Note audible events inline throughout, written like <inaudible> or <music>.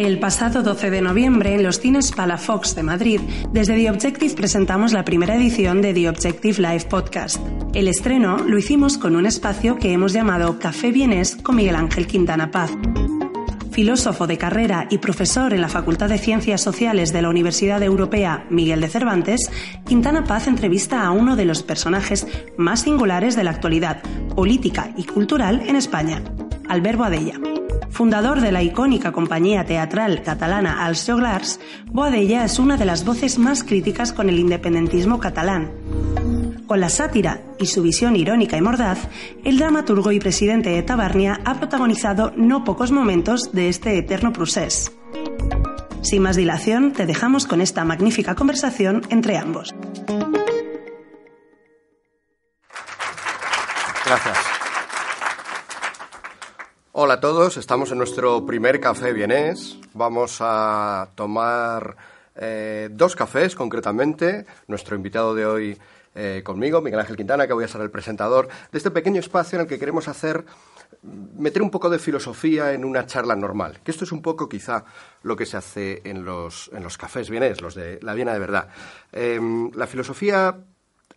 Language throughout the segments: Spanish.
El pasado 12 de noviembre, en los cines Palafox de Madrid, desde The Objective presentamos la primera edición de The Objective Live Podcast. El estreno lo hicimos con un espacio que hemos llamado Café Bienes con Miguel Ángel Quintana Paz. Filósofo de carrera y profesor en la Facultad de Ciencias Sociales de la Universidad Europea Miguel de Cervantes, Quintana Paz entrevista a uno de los personajes más singulares de la actualidad política y cultural en España, Alberto Adella. Fundador de la icónica compañía teatral catalana Els Joglars, Boadella es una de las voces más críticas con el independentismo catalán. Con la sátira y su visión irónica y mordaz, el dramaturgo y presidente de Tabarnia ha protagonizado no pocos momentos de este eterno procés. Sin más dilación, te dejamos con esta magnífica conversación entre ambos. A todos, estamos en nuestro primer café vienés. Vamos a tomar eh, dos cafés concretamente. Nuestro invitado de hoy eh, conmigo, Miguel Ángel Quintana, que voy a ser el presentador de este pequeño espacio en el que queremos hacer meter un poco de filosofía en una charla normal, que esto es un poco quizá lo que se hace en los, en los cafés vienés, los de la Viena de verdad. Em, la filosofía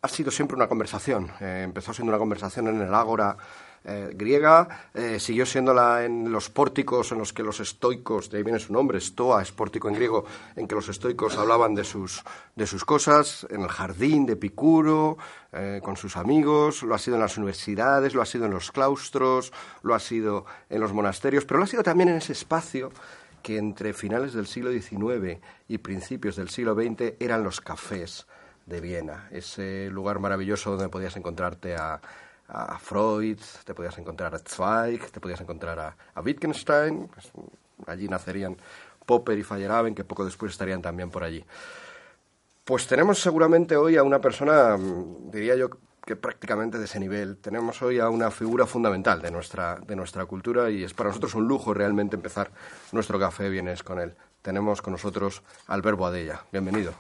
ha sido siempre una conversación. Eh, empezó siendo una conversación en el Ágora eh, griega, eh, siguió siéndola en los pórticos en los que los estoicos, de ahí viene su nombre, stoa, es pórtico en griego, en que los estoicos hablaban de sus, de sus cosas, en el jardín de Epicuro, eh, con sus amigos, lo ha sido en las universidades, lo ha sido en los claustros, lo ha sido en los monasterios, pero lo ha sido también en ese espacio que entre finales del siglo XIX y principios del siglo XX eran los cafés de Viena, ese lugar maravilloso donde podías encontrarte a a Freud, te podías encontrar a Zweig, te podías encontrar a, Wittgenstein, allí nacerían Popper y Feyerabend, que poco después estarían también por allí. Pues tenemos seguramente hoy a una persona, mm, diría yo, que prácticamente de ese nivel. Tenemos hoy a una figura fundamental de nuestra, de nuestra cultura y es para nosotros un lujo realmente empezar nuestro café vienes con él. Tenemos con nosotros al Verbo Adella. Bienvenido.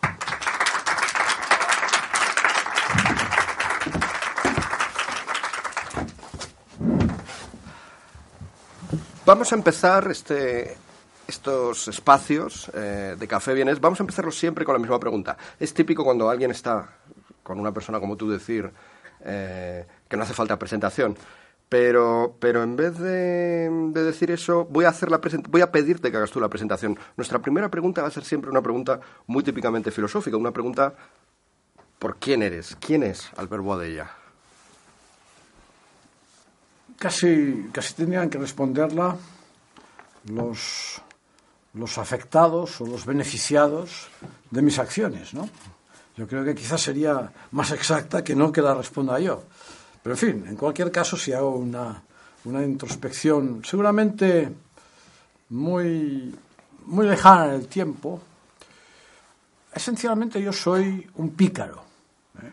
Vamos a empezar este, estos espacios eh, de Café Bienes, vamos a empezarlos siempre con la misma pregunta. Es típico cuando alguien está con una persona como tú decir eh, que no hace falta presentación. Pero, pero en vez de, decir eso, voy a, hacer la voy a pedirte que hagas tú la presentación. Nuestra primera pregunta va a ser siempre una pregunta muy típicamente filosófica, una pregunta ¿por quién eres? ¿Quién es Albert Boadella? Casi, casi tenían que responderla los, los afectados o los beneficiados de mis acciones, ¿no? Yo creo que quizás sería más exacta que no que la responda yo. Pero en fin, en cualquier caso, si hago una, una introspección seguramente muy, muy lejana en el tiempo, esencialmente yo soy un pícaro. ¿eh?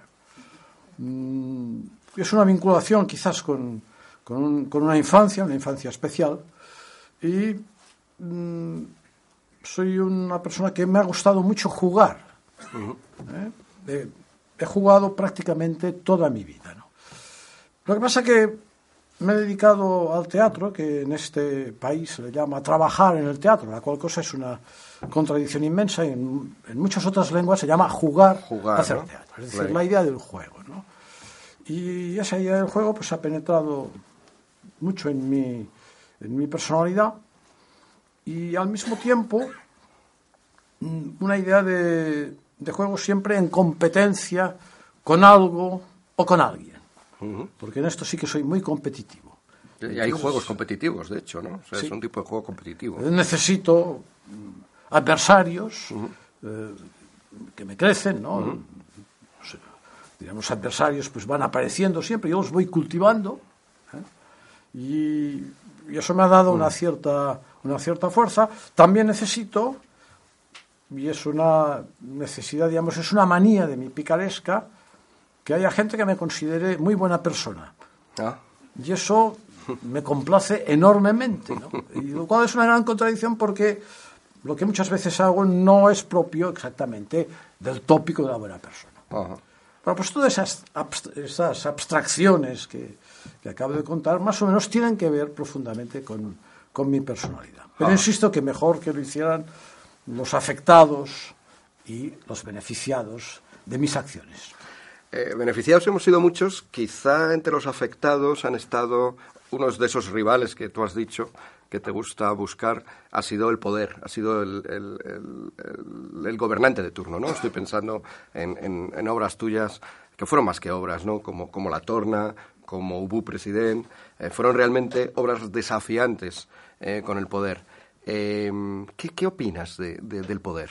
Mm, es una vinculación quizás con, con, una infancia, una infancia especial, y mm, soy una persona que me ha gustado mucho jugar. ¿eh? he, jugado prácticamente toda mi vida. Lo que pasa es que me he dedicado al teatro, que en este país se le llama trabajar en el teatro, la cual cosa es una contradicción inmensa y en, muchas otras lenguas se llama jugar, jugar hacer teatro. Es decir, la idea del juego. Y esa idea del juego pues ha penetrado mucho en mi, en mi personalidad y al mismo tiempo mm, una idea de, de juego siempre en competencia con algo o con alguien. Porque en esto sí que soy muy competitivo. Y hay juegos competitivos, de hecho, ¿no? Es un tipo de juego competitivo. Necesito mm, adversarios eh, que me crecen, ¿no? digamos, adversarios pues van apareciendo siempre, yo los voy cultivando y, eso me ha dado una cierta, una cierta fuerza. También necesito, y es una necesidad, digamos, es una manía de mi picaresca, que haya gente que me considere muy buena persona. Ah. Y eso me complace enormemente. ¿no? Y lo cual es una gran contradicción porque lo que muchas veces hago no es propio exactamente del tópico de la buena persona. Pero pues todas esas abstracciones que, que acabo de contar, más o menos tienen que ver profundamente con, con mi personalidad. Pero insisto que mejor que lo hicieran los afectados y los beneficiados de mis acciones. Eh, beneficiados hemos sido muchos, quizá entre los afectados han estado unos de esos rivales que tú has dicho que te gusta buscar, ha sido el poder, ha sido el, el, gobernante de turno, ¿no? Estoy pensando en, en, obras tuyas que fueron más que obras, ¿no? Como, como La Torna, como Ubu President, eh, fueron realmente obras desafiantes eh, con el poder. ¿qué, ¿qué, opinas de, del poder?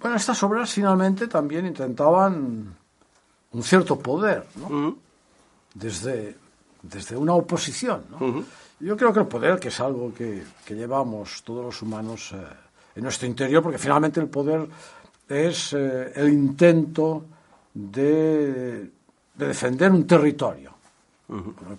Bueno, estas obras finalmente también intentaban un cierto poder, ¿no? desde, desde una oposición. ¿no? Yo creo que el poder, que es algo que, que llevamos todos los humanos eh, en nuestro interior, porque finalmente el poder es eh, el intento de, de defender un territorio.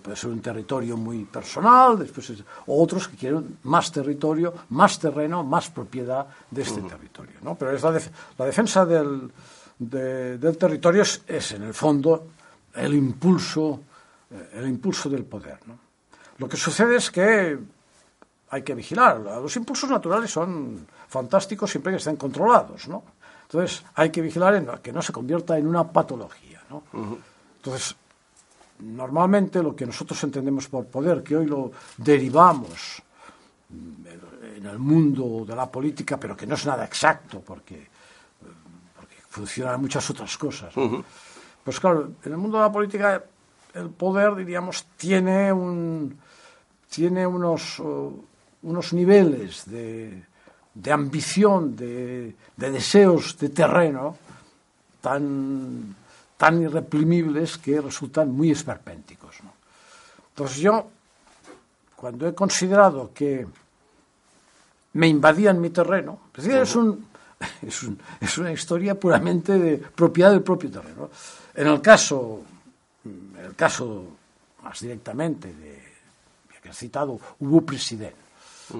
Puede ser un territorio muy personal, después otros que quieren más territorio, más terreno, más propiedad de este territorio. ¿no? Pero es la, la defensa del, del territorio es, en el fondo, el impulso, eh, el impulso del poder. ¿no? Lo que sucede es que hay que vigilar. Los impulsos naturales son fantásticos siempre que estén controlados. ¿no? Entonces, hay que vigilar en que no se convierta en una patología. ¿no? Entonces, normalmente lo que nosotros entendemos por poder, que hoy lo derivamos en el mundo de la política, pero que no es nada exacto, porque, porque funcionan muchas otras cosas. Pues claro, en el mundo de la política el poder, diríamos, tiene, un, tiene unos, unos niveles de, de ambición, de, de deseos de terreno tan tan irreprimibles que resultan muy esperpénticos. Entonces yo, cuando he considerado que me invadían mi terreno, es, un, <laughs> es, un, es, una historia puramente de propiedad del propio terreno. En el caso, el caso más directamente de que has citado, hubo presidente,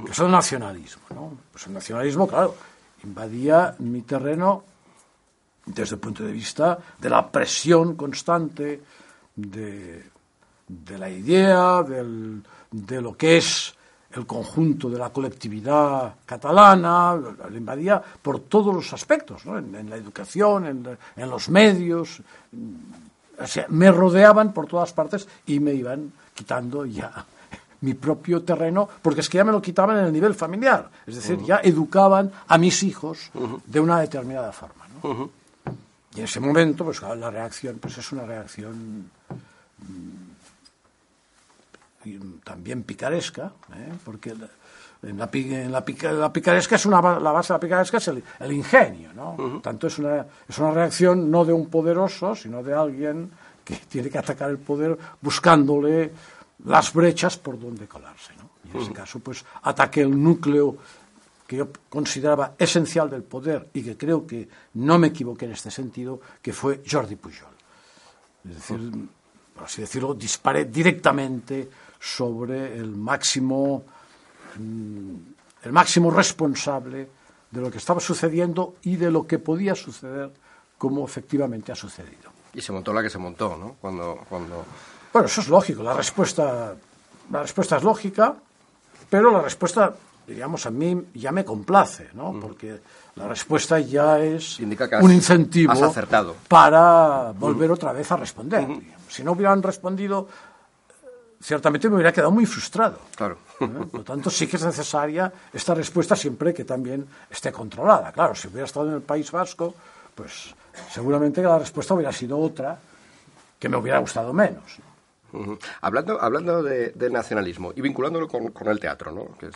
que es el nacionalismo. ¿no? Pues el nacionalismo, claro, invadía mi terreno desde el punto de vista de la presión constante de, de la idea, del, de lo que es el conjunto de la colectividad catalana, la invadía por todos los aspectos, ¿no? en, la educación, en, en los medios. O sea, me rodeaban por todas partes y me iban quitando ya mi propio terreno, porque es que ya me lo quitaban en el nivel familiar. Es decir, ya educaban a mis hijos de una determinada forma. ¿no? Y en ese momento, pues la reacción pues es una reacción mm, también picaresca, ¿eh? porque en la, en la, picaresca es una, la base de la picaresca es el, ingenio, ¿no? Tanto es una, es una reacción no de un poderoso, sino de alguien que <laughs> tiene que atacar el poder buscándole las brechas por donde colarse, ¿no? Y en ese caso, pues ataque el núcleo que yo consideraba esencial del poder y que creo que no me equivoqué en este sentido, que fue Jordi Pujol. Es decir, por así decirlo, disparé directamente sobre el máximo, mm, el máximo responsable de lo que estaba sucediendo y de lo que podía suceder como efectivamente ha sucedido. Y se montó la que se montó, ¿no? Cuando, cuando... Bueno, eso es lógico. La respuesta, la respuesta es lógica, pero la respuesta digamos, a mí ya me complace, ¿no? Porque la respuesta ya es un incentivo para volver otra vez a responder. Si no hubieran respondido, ciertamente me hubiera quedado muy frustrado. Claro. ¿Eh? Por lo tanto, sí que es necesaria esta respuesta siempre que también esté controlada. Claro, si hubiera estado en el País Vasco, pues seguramente la respuesta hubiera sido otra que me hubiera gustado menos. Hablando, hablando del nacionalismo y vinculándolo con, con el teatro, ¿no? que es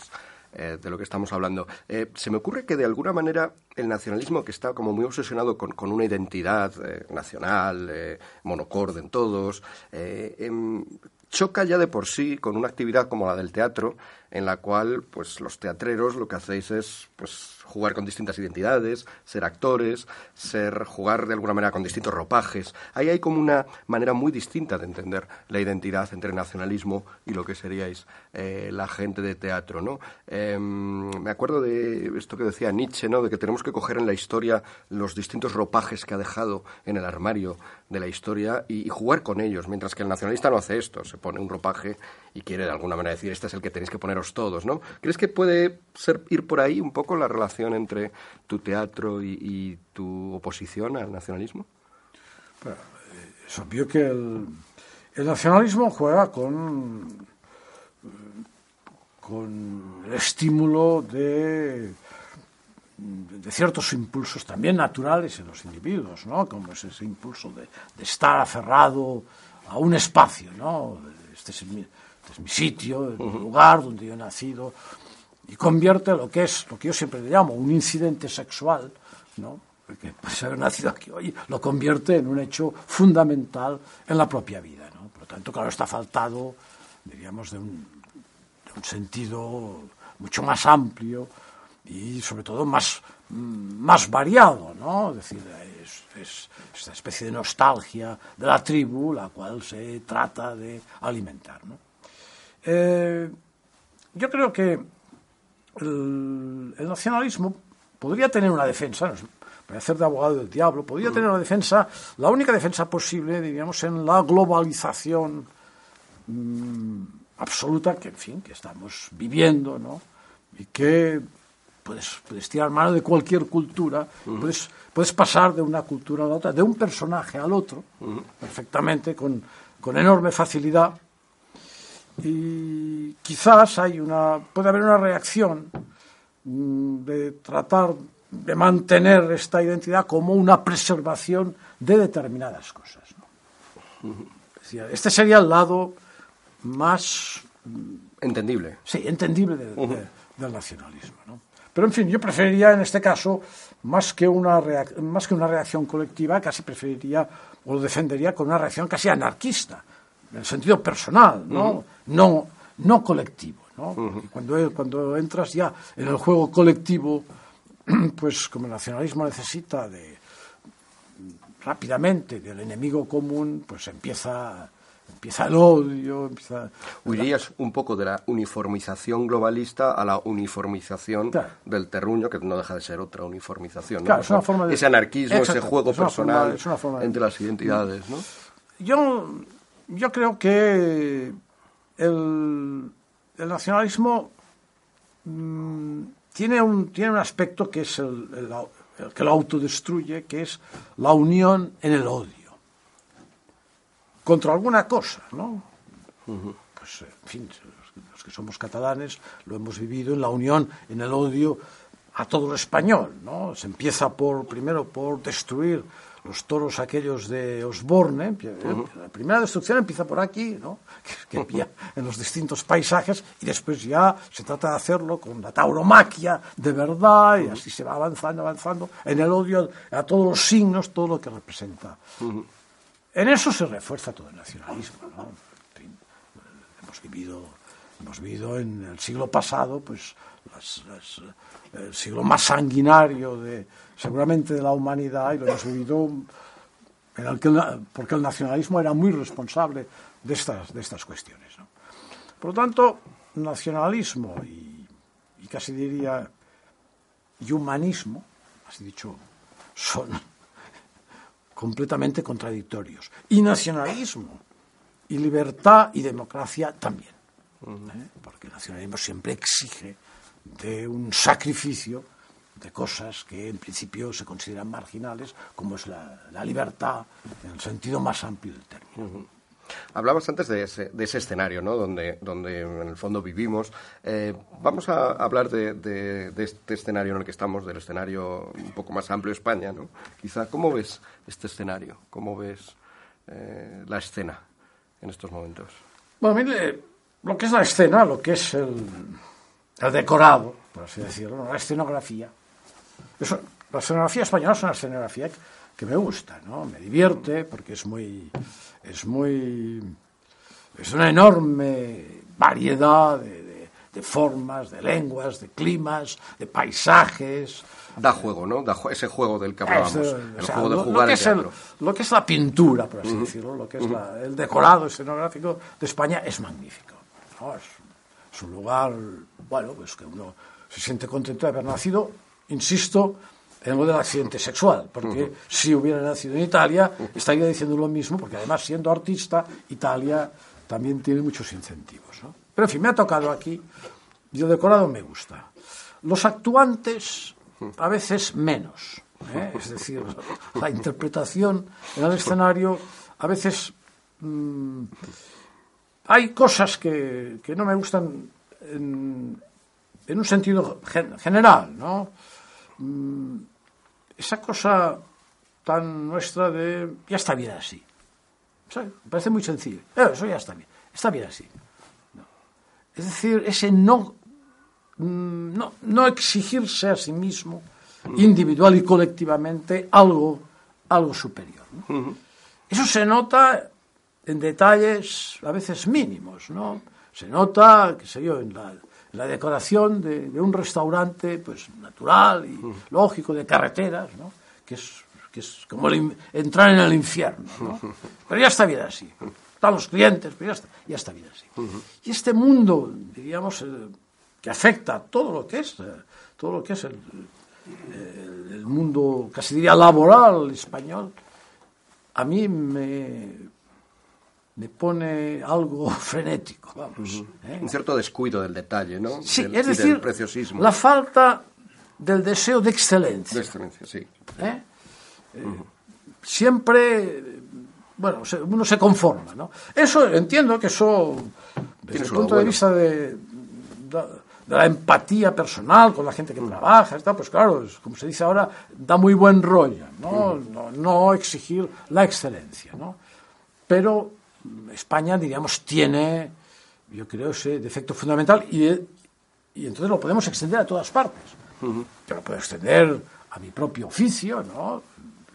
eh, de lo que estamos hablando. Eh, se me ocurre que de alguna manera el nacionalismo, que está como muy obsesionado con, una identidad eh, nacional, monocorde en todos, em, choca ya de por sí con una actividad como la del teatro, en la cual pues los teatreros lo que hacéis es pues jugar con distintas identidades, ser actores, ser jugar de alguna manera con distintos ropajes. Ahí hay como una manera muy distinta de entender la identidad entre nacionalismo y lo que seríais eh, la gente de teatro, ¿no? Em, me acuerdo de esto que decía Nietzsche, ¿no? De que tenemos que coger en la historia los distintos ropajes que ha dejado en el armario de la historia y, jugar con ellos, mientras que el nacionalista no hace esto, pone un ropaje y quiere de alguna manera decir, este es el que tenéis que poneros todos, ¿no? ¿Crees que puede ser, ir por ahí un poco la relación entre tu teatro y, tu oposición al nacionalismo? Es obvio que el, nacionalismo juega con, con el estímulo de de ciertos impulsos también naturales en los individuos, ¿no? Como es ese impulso de, estar aferrado a un espacio, ¿no? Este es, mi, este mi sitio, el lugar donde yo he nacido, y convierte lo que es, lo que yo siempre le llamo, un incidente sexual, ¿no? Porque pues, haber nacido aquí hoy lo convierte en un hecho fundamental en la propia vida, ¿no? Por lo tanto, claro, está faltado, diríamos, de un, de un sentido mucho más amplio y sobre todo más, más variado, ¿no? Es decir, es, esta especie de nostalgia de la tribu la cual se trata de alimentar, ¿no? Eh, yo creo que el, nacionalismo podría tener una defensa, para hacer de abogado del diablo, podría tener una defensa, la única defensa posible, diríamos, en la globalización mm, absoluta que, en fin, que estamos viviendo, ¿no? Y que puedes, puedes tirar mano de cualquier cultura, puedes, puedes pasar de una cultura a la otra, de un personaje al otro, perfectamente, con, con enorme facilidad. Y quizás hay una, puede haber una reacción mm, de tratar de mantener esta identidad como una preservación de determinadas cosas. Este sería el lado más... Entendible. Sí, entendible del nacionalismo. ¿no? Pero, en fin, yo preferiría en este caso, más que una, más que una reacción colectiva, casi preferiría o lo defendería con una reacción casi anarquista, en el sentido personal, no, no, no colectivo. ¿no? cuando, cuando entras ya en el juego colectivo, <clears throat> pues como el nacionalismo necesita de rápidamente del enemigo común, pues empieza empieza el odio, empieza... Huirías un poco de la uniformización globalista a la uniformización del terruño, que no deja de ser otra uniformización. Claro, es una forma de... Ese anarquismo, ese juego personal entre las identidades, ¿no? Yo, yo creo que el, el nacionalismo mm, tiene, un, tiene un aspecto que es el, el que lo autodestruye, que es la unión en el odio contra alguna cosa, ¿no? Pues, en fin, los que somos catalanes lo hemos vivido en la unión, en el odio a todo lo español, ¿no? Se empieza por, primero por destruir los toros aquellos de Osborne, la primera destrucción empieza por aquí, ¿no? <laughs> que, en los distintos paisajes, y después ya se trata de hacerlo con la tauromaquia de verdad, y así se va avanzando, avanzando, en el odio a todos los signos, todo lo que representa en eso se refuerza todo el nacionalismo. ¿no? hemos, vivido, hemos vivido en el siglo pasado, pues el siglo más sanguinario de seguramente de la humanidad y lo hemos vivido en el que, porque el nacionalismo era muy responsable de estas, de estas cuestiones. ¿no? Por lo tanto, nacionalismo y, y casi diría y humanismo, así dicho, son completamente contradictorios. Y nacionalismo, y libertad y democracia también. ¿eh? Porque el nacionalismo siempre exige de un sacrificio de cosas que en principio se consideran marginales, como es la, libertad en el sentido más amplio del término. Hablabas antes de ese, de ese escenario, ¿no? Donde, donde en el fondo vivimos. Eh, vamos a hablar de, este escenario en el que estamos, del escenario un poco más amplio de España, ¿no? Quizá, ¿cómo ves este escenario? ¿Cómo ves eh, la escena en estos momentos? Bueno, mire, lo que es la escena, lo que es el, el decorado, por así decirlo, la escenografía. la escenografía española es una escenografía que me gusta, ¿no? Me divierte porque es muy es muy es una enorme variedad de, de, formas, de lenguas, de climas, de paisajes. Da juego, ¿no? Da ese juego del que hablábamos. el juego de lo, jugar lo que, es lo que es la pintura, por así decirlo, lo que es el decorado escenográfico de España es magnífico. Es, un lugar, bueno, pues que uno se siente contento de haber nacido, insisto, en lo del accidente sexual, porque si hubiera nacido en Italia estaría diciendo lo mismo, porque además siendo artista, Italia también tiene muchos incentivos. ¿no? Pero en fin, me ha tocado aquí y el decorado me gusta. Los actuantes, a veces menos. ¿eh? Es decir, la interpretación en el escenario, a veces mmm, hay cosas que, que, no me gustan en, en un sentido gen general, ¿no? Mm, esa cosa tan nuestra de ya está bien así. Me parece muy sencillo. Eso ya está bien. Está bien así. No. Es decir, ese no, mm, no, no exigirse a sí mismo, individual y colectivamente, algo, algo superior. ¿no? Uh -huh. Eso se nota en detalles a veces mínimos, ¿no? Se nota, qué sé yo, en la, la decoración de, de, un restaurante pues natural y uh -huh. lógico de carreteras, ¿no? Que es que es como el, entrar en el infierno. ¿no? <laughs> Pero ya está bien así. Están los clientes, pero ya está, ya está bien así. Y este mundo, diríamos, eh, que afecta a todo lo que es, eh, todo lo que es el, el, el, mundo, casi diría laboral español, a mí me, me pone algo <laughs> frenético, vamos. ¿eh? Un cierto descuido del detalle, ¿no? Sí, del, es decir, del preciosismo. la falta del deseo de excelencia. De excelencia, sí. ¿Eh? Eh, siempre, bueno, uno se conforma, ¿no? Eso entiendo que eso, desde el punto de vista de, de, de, la empatía personal con la gente que trabaja, está, pues claro, como se dice ahora, da muy buen rollo, ¿no? no, no exigir la excelencia, ¿no? Pero España, diríamos, tiene, yo creo, ese defecto fundamental y, y entonces lo podemos extender a todas partes. Uh -huh. Yo lo puedo extender a mi propio oficio, ¿no?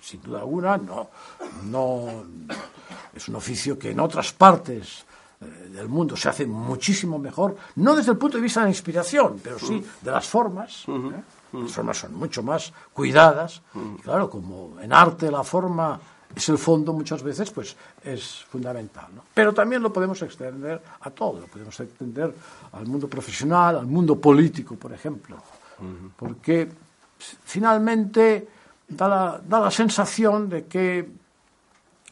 sin duda alguna, no, no es un oficio que en otras partes eh, del mundo se hace muchísimo mejor, no desde el punto de vista de la inspiración, pero sí de las formas. ¿eh? Las formas son mucho más cuidadas. Y claro, como en arte la forma es el fondo muchas veces, pues es fundamental. ¿no? Pero también lo podemos extender a todo, lo podemos extender al mundo profesional, al mundo político, por ejemplo. Porque finalmente da la, da la sensación de que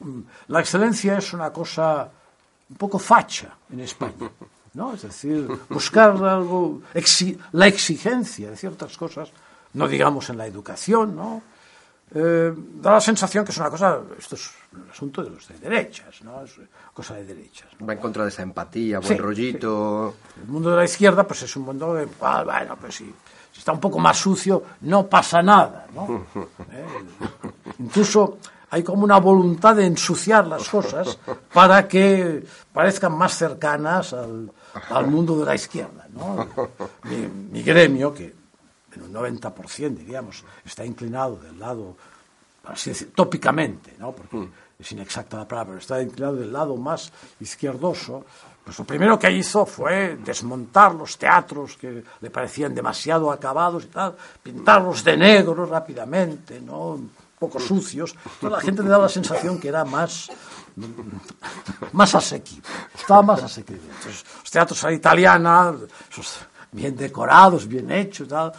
mm, la excelencia es una cosa un poco facha en España. <laughs> ¿no? Es decir, buscar algo, exi la exigencia de ciertas cosas, no digamos en la educación, ¿no? Eh, da la sensación que es una cosa, esto es un asunto de los de derechas, ¿no? Es cosa de derechas. ¿no? Va en contra de esa empatía, buen sí, rollito. Sí. El mundo de la izquierda, pues es un mundo de, ah, bueno, pues sí, si está un poco más sucio, no pasa nada, ¿no? <laughs> ¿Eh? Incluso hay como una voluntad de ensuciar las cosas para que parezcan más cercanas al, al mundo de la izquierda, ¿no? Mi, mi gremio, que en un 90%, diríamos, está inclinado del lado, así decir, tópicamente, ¿no? Porque es inexacta la palabra, pero está inclinado del lado más izquierdoso, pues lo primero que hizo fue desmontar los teatros que le parecían demasiado acabados y tal, pintarlos de negro rápidamente, ¿no? Un poco sucios. Entonces la gente le daba la sensación que era más, <laughs> más asequible, estaba más asequible. Entonces, los teatros a la italiana, esos bien decorados, bien hechos, tal,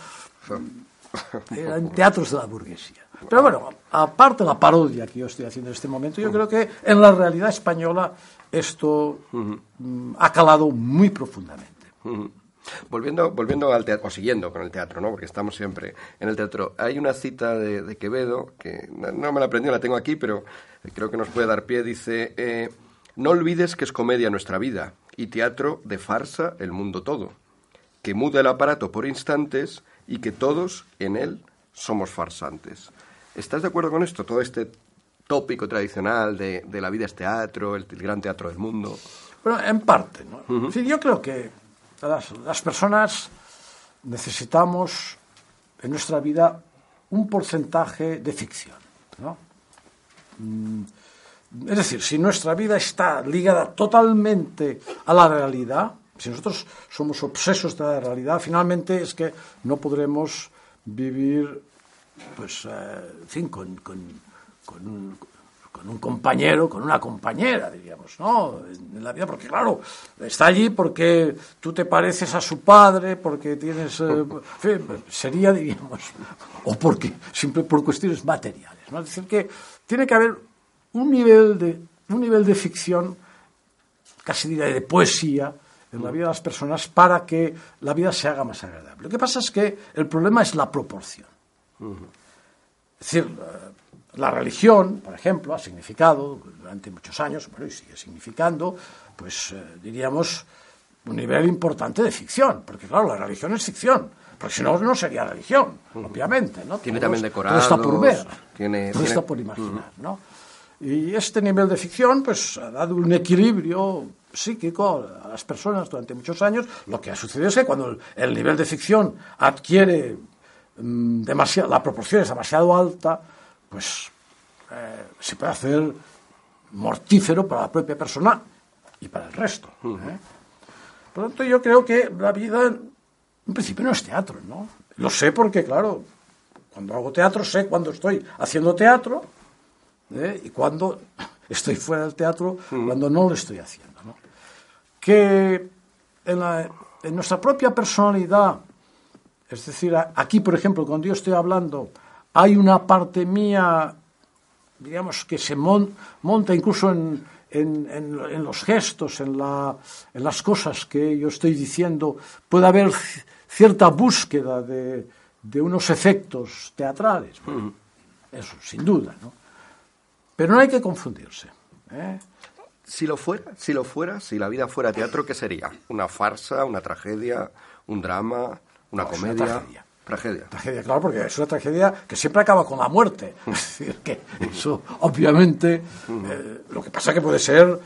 eran <laughs> teatros de la burguesía. Pero bueno, aparte de la parodia que yo estoy haciendo en este momento, yo creo que en la realidad española esto -huh. ha calado muy profundamente. Volviendo, volviendo al teatro, o siguiendo con el teatro, ¿no? porque estamos siempre en el teatro, hay una cita de, Quevedo, que no, no, me la aprendí, la tengo aquí, pero creo que nos puede dar pie, dice, eh, no olvides que es comedia nuestra vida y teatro de farsa el mundo todo, que muda el aparato por instantes y que todos en él somos farsantes. ¿Estás de acuerdo con esto? Todo este tópico tradicional de, de la vida es teatro, el, el, gran teatro del mundo. Bueno, en parte, ¿no? Uh -huh. sí, yo creo que las, las, personas necesitamos en nuestra vida un porcentaje de ficción, ¿no? Mm, es decir, si nuestra vida está ligada totalmente a la realidad, si nosotros somos obsesos de la realidad, finalmente es que no podremos vivir, pues, eh, en fin, con, con, con, un, con, un, compañero, con una compañera, diríamos, ¿no? En la vida, porque claro, está allí porque tú te pareces a su padre, porque tienes, eh, en fin, sería, diríamos, o porque, siempre por cuestiones materiales, ¿no? Es decir, que tiene que haber un nivel de, un nivel de ficción casi diría de poesía, en la vida de las personas para que la vida se haga más agradable. Lo que pasa es que el problema es la proporción. Es decir, la religión, por ejemplo, ha significado durante muchos años, bueno, y sigue significando, pues eh, diríamos, un nivel importante de ficción, porque claro, la religión es ficción, porque si no, no sería religión, obviamente, ¿no? Tiene también decorados. Todo está por ver, tiene, todo está por imaginar, ¿no? Y este nivel de ficción, pues, ha dado un equilibrio psíquico a las personas durante muchos años. Lo que ha sucedido es que cuando el, nivel de ficción adquiere mm, demasiado, la proporción es demasiado alta, pues eh, se puede hacer mortífero para la propia persona y para el resto. ¿eh? Por lo tanto, yo creo que la vida, en principio, no es teatro, ¿no? Lo sé porque, claro, cuando hago teatro sé cuando estoy haciendo teatro ¿eh? y cuando estoy fuera del teatro, cuando no lo estoy haciendo. ¿no? Que en, en, nuestra propia personalidad, es decir, aquí, por ejemplo, cuando yo estoy hablando, hay una parte mía, digamos, que se monta incluso en, en, los gestos, en, la, en, las cosas que yo estoy diciendo, puede haber cierta búsqueda de, de unos efectos teatrales. Eso, sin duda, ¿no? Pero no hay que confundirse. ¿eh? Si lo fuera, si lo fuera, si la vida fuera teatro, ¿qué sería? ¿Una farsa, una tragedia, un drama, una comedia? Tragedia. Tragedia, claro, porque es una tragedia que siempre acaba con la muerte. Es decir, que eso, obviamente, eh, lo que pasa es que puede ser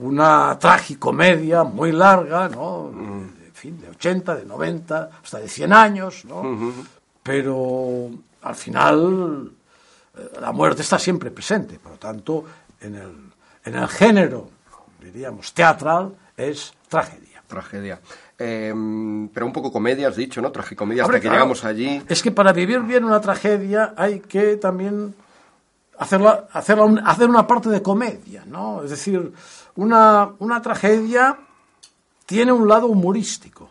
una tragicomedia muy larga, ¿no? En fin, de 80, de 90, hasta de 100 años, ¿no? Pero al final eh, la muerte está siempre presente. Por lo tanto, en el, en el género, diríamos, teatral, es tragedia. Tragedia. Em, pero un poco comedia, has dicho, ¿no? Tragicomedia, hasta que llegamos allí. Es que para vivir bien una tragedia hay que también hacerla, hacerla hacer una parte de comedia, ¿no? Es decir, una, una tragedia tiene un lado humorístico.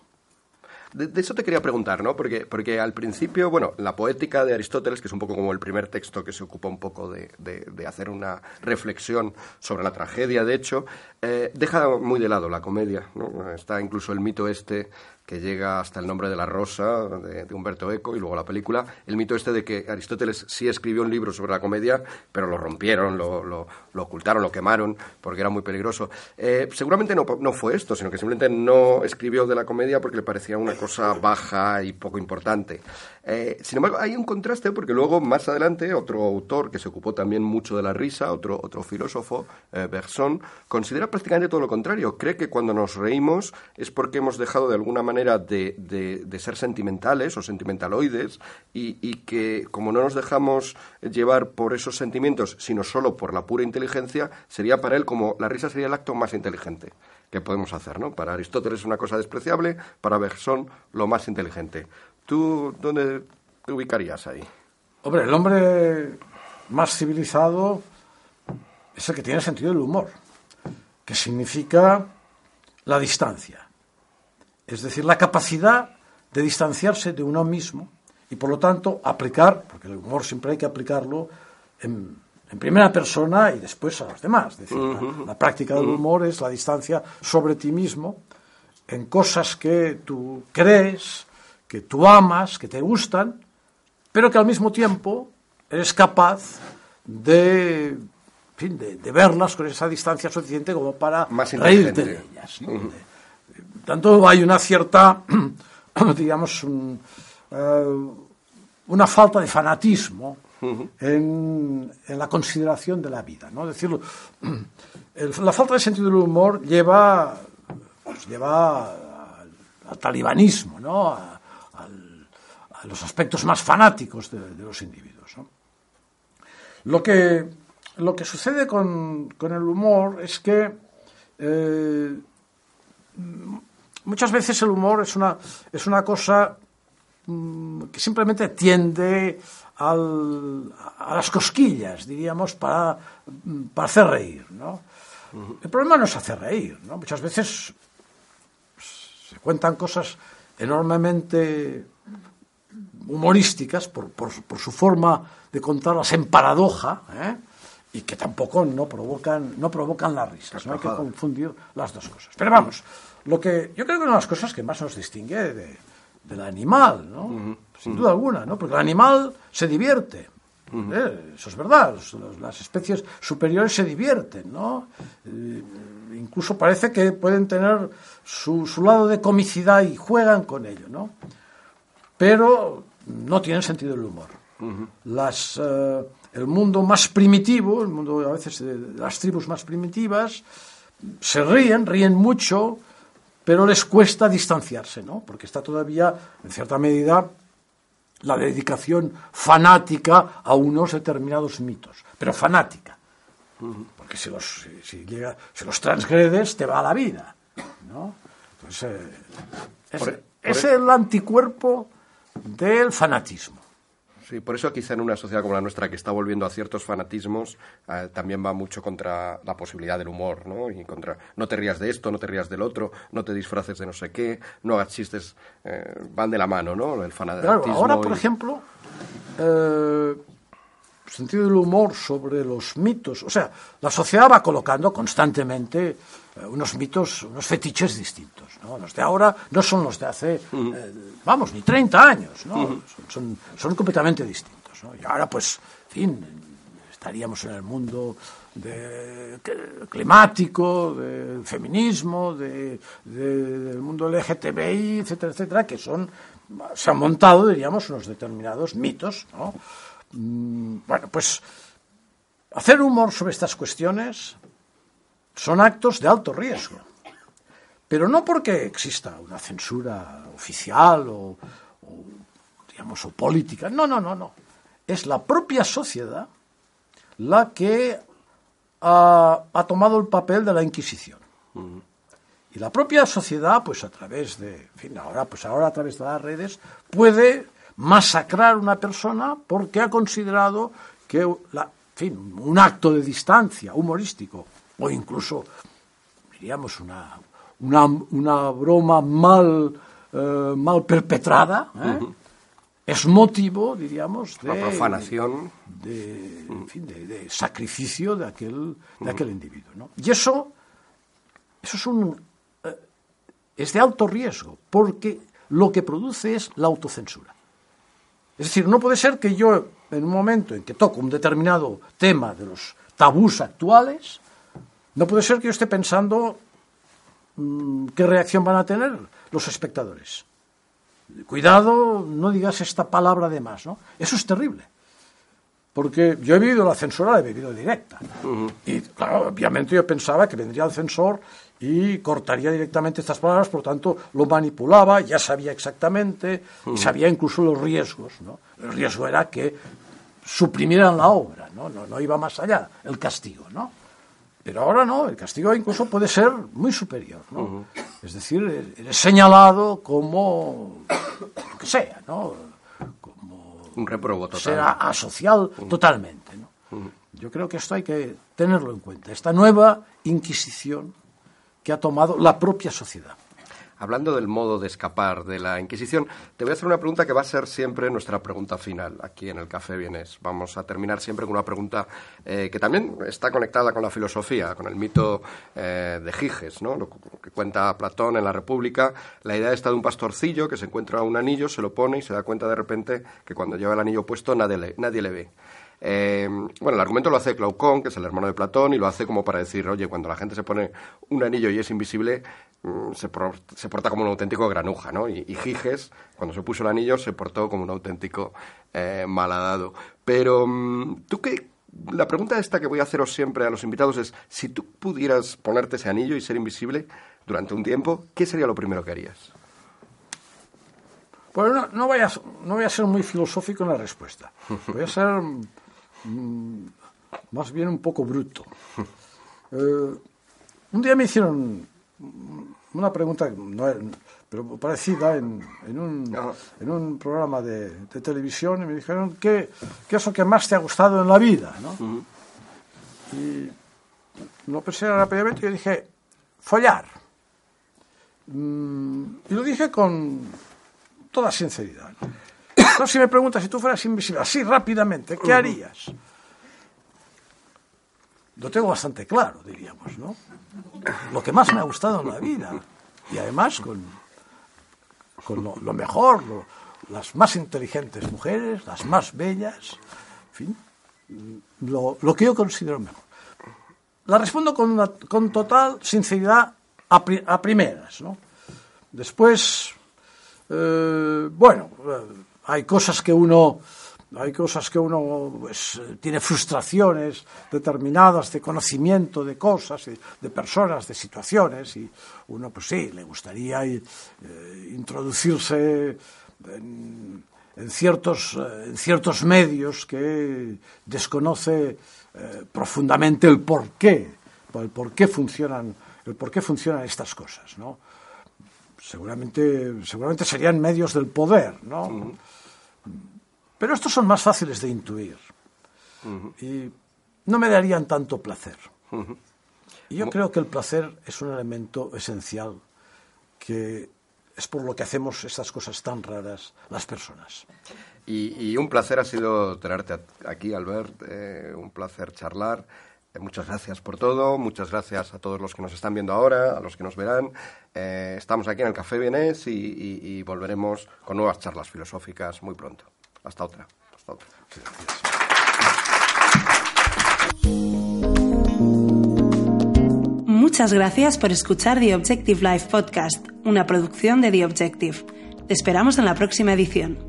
De, eso te quería preguntar, ¿no? Porque, porque al principio, bueno, la poética de Aristóteles, que es un poco como el primer texto que se ocupa un poco de, de, hacer una reflexión sobre la tragedia, de hecho, eh, deja muy de lado la comedia, ¿no? Está incluso el mito este que llega hasta el nombre de la rosa de, Humberto Eco y luego la película, el mito este de que Aristóteles sí escribió un libro sobre la comedia, pero lo rompieron, lo, lo, ocultaron, lo quemaron, porque era muy peligroso. Eh, seguramente no, no, fue esto, sino que simplemente no escribió de la comedia porque le parecía una cosa baja y poco importante. Eh, sin embargo, hay un contraste porque luego, más adelante, otro autor que se ocupó también mucho de la risa, otro, otro filósofo, eh, Bergson, considera prácticamente todo lo contrario. Cree que cuando nos reímos es porque hemos dejado de alguna manera de, de, ser sentimentales o sentimentaloides y, y, que como no nos dejamos llevar por esos sentimientos, sino solo por la pura inteligencia, sería para él como la risa sería el acto más inteligente que podemos hacer, ¿no? Para Aristóteles es una cosa despreciable, para Bergson lo más inteligente. ¿Tú dónde te ubicarías ahí? Hombre, el hombre más civilizado es el que tiene sentido del humor, que significa la distancia. Es decir, la capacidad de distanciarse de uno mismo y por lo tanto aplicar, porque el humor siempre hay que aplicarlo en, primera persona y después a los demás. Es decir, la, práctica del humor es la distancia sobre ti mismo en cosas que tú crees, que tú amas, que te gustan, pero que al mismo tiempo eres capaz de, de, verlas con esa distancia suficiente como para reírte de ellas. tanto hay una cierta, <clears throat> digamos, eh, una falta de fanatismo en, la consideración de la vida. ¿no? Es decir, <clears throat> la falta de sentido del humor lleva, pues, lleva al, talibanismo, ¿no? Los aspectos más fanáticos de, los individuos. Lo, que, lo que sucede con, el humor es que eh, muchas veces el humor es una, es una cosa mm, que simplemente tiende al, a las cosquillas, diríamos, para, para hacer reír. ¿no? El problema no es hacer reír. ¿no? Muchas veces se cuentan cosas enormemente humorísticas por, por, su forma de contarlas en paradoja, ¿eh? y que tampoco no provocan, no provocan las risas. No hay que confundir las dos cosas. Pero vamos, lo que yo creo que una de las cosas que más nos distingue de, del animal, ¿no? Sin duda alguna, ¿no? Porque el animal se divierte. ¿eh? Eso es verdad, las especies superiores se divierten, ¿no? Eh, incluso parece que pueden tener su, su, lado de comicidad y juegan con ello, ¿no? Pero no tienen sentido del humor. Las, eh, el mundo más primitivo, el mundo a veces de las tribus más primitivas, se ríen, ríen mucho, pero les cuesta distanciarse, ¿no? Porque está todavía, en cierta medida, la dedicación fanática a unos determinados mitos, pero fanática. Porque si los, si, llega, si los transgredes, te va a la vida. ¿no? Entonces, eh, es el anticuerpo del fanatismo. Sí, por eso quizá en una sociedad como la nuestra que está volviendo a ciertos fanatismos eh, también va mucho contra la posibilidad del humor, ¿no? Y contra no te rías de esto, no te rías del otro, no te disfraces de no sé qué, no hagas chistes, eh, van de la mano, ¿no? El fanatismo. Claro, ahora, por ejemplo, eh, sentido del humor sobre los mitos, o sea, la sociedad va colocando constantemente eh, unos mitos, unos fetiches distintos. ¿no? Los de ahora no son los de hace, eh, vamos, ni 30 años, ¿no? son, son, completamente distintos. ¿no? Y ahora, pues, en fin, estaríamos en el mundo de, climático, del feminismo, de, del mundo LGTBI, etcétera, etcétera, que son, se han montado, diríamos, unos determinados mitos, ¿no? Mm, bueno, pues hacer humor sobre estas cuestiones son actos de alto riesgo. Pero no porque exista una censura oficial o, digamos, o política. No, no, no, no. Es la propia sociedad la que ha, tomado el papel de la Inquisición. Y la propia sociedad, pues a través de, en fin, ahora, pues ahora a través de las redes, puede masacrar a una persona porque ha considerado que la, en fin, un acto de distancia humorístico o incluso, diríamos, una, una, una broma mal, eh, mal perpetrada, ¿eh? es motivo, diríamos, de profanación, de, en fin, de, sacrificio de aquel, de aquel individuo. ¿no? Y eso, eso es, un, eh, es de alto riesgo, porque lo que produce es la autocensura. Es decir, no puede ser que yo, en un momento en que toco un determinado tema de los tabús actuales, no puede ser que yo esté pensando mm, qué reacción van a tener los espectadores. Cuidado, no digas esta palabra de más, ¿no? Eso es terrible. Porque yo he vivido la censura, la he vivido directa. Y claro, obviamente yo pensaba que vendría el censor y cortaría directamente estas palabras, por lo tanto lo manipulaba, ya sabía exactamente, y sabía incluso los riesgos. ¿no? El riesgo era que suprimieran la obra, ¿no? No, no iba más allá, el castigo. ¿no? Pero ahora no, el castigo incluso puede ser muy superior, ¿no? Es decir, eres señalado como lo que sea, ¿no? Un reprobo total. Será asocial totalmente, ¿no? Yo creo que esto hay que tenerlo en cuenta. Esta nueva Inquisición que ha tomado la propia sociedad. Hablando del modo de escapar de la Inquisición, te voy a hacer una pregunta que va a ser siempre nuestra pregunta final aquí en el Café Vienes. Vamos a terminar siempre con una pregunta eh, que también está conectada con la filosofía, con el mito eh, de Giges, ¿no? lo que cuenta Platón en la República. La idea está de un pastorcillo que se encuentra un anillo, se lo pone y se da cuenta de repente que cuando lleva el anillo puesto nadie nadie le ve. Eh, bueno, el argumento lo hace Glaucón, que es el hermano de Platón, y lo hace como para decir, oye, cuando la gente se pone un anillo y es invisible, mm, se, porta como un auténtico granuja, ¿no? Y, Giges, cuando se puso el anillo, se portó como un auténtico eh, malhadado. Pero, mm, ¿tú qué, la pregunta esta que voy a haceros siempre a los invitados es, si tú pudieras ponerte ese anillo y ser invisible durante un tiempo, ¿qué sería lo primero que harías? Bueno, no, no, voy, a, no voy a ser muy filosófico en la respuesta. <laughs> Voy a ser más bien un poco bruto. <laughs> Eh, un día me hicieron una pregunta, no pero parecida, en, en, un, en un programa de, televisión y me dijeron, ¿qué, ¿qué, es lo que más te ha gustado en la vida? ¿no? Y lo pensé rápidamente y dije, follar. Mm, y lo dije con toda sinceridad. Entonces, si me preguntas si tú fueras invisible, así rápidamente, ¿qué harías? lo tengo bastante claro, diríamos, ¿no? Lo que más me ha gustado en la vida. Y además con, con lo, mejor, las más inteligentes mujeres, las más bellas, en fin, lo, lo que yo considero mejor. La respondo con, con total sinceridad a, a primeras, ¿no? Después, eh, bueno, eh, hay cosas que uno hay cosas que uno pues, tiene frustraciones determinadas de conocimiento de cosas, de personas, de situaciones, y uno, pues sí, le gustaría eh, introducirse en, ciertos, en ciertos medios que desconoce eh, profundamente el por qué, el por qué funcionan, el por qué funcionan estas cosas, ¿no? Seguramente, seguramente serían medios del poder, ¿no? Pero estos son más fáciles de intuir y no me darían tanto placer. Y yo creo que el placer es un elemento esencial que es por lo que hacemos estas cosas tan raras las personas. Y, un placer ha sido tenerte aquí, Albert, eh, un placer charlar. Eh, muchas gracias por todo, muchas gracias a todos los que nos están viendo ahora, a los que nos verán. Eh, estamos aquí en el Café Vienés y volveremos con nuevas charlas filosóficas muy pronto. Hasta otra. Hasta otra. Muchas gracias por escuchar The Objective Life Podcast, una producción de The Objective. Te esperamos en la próxima edición.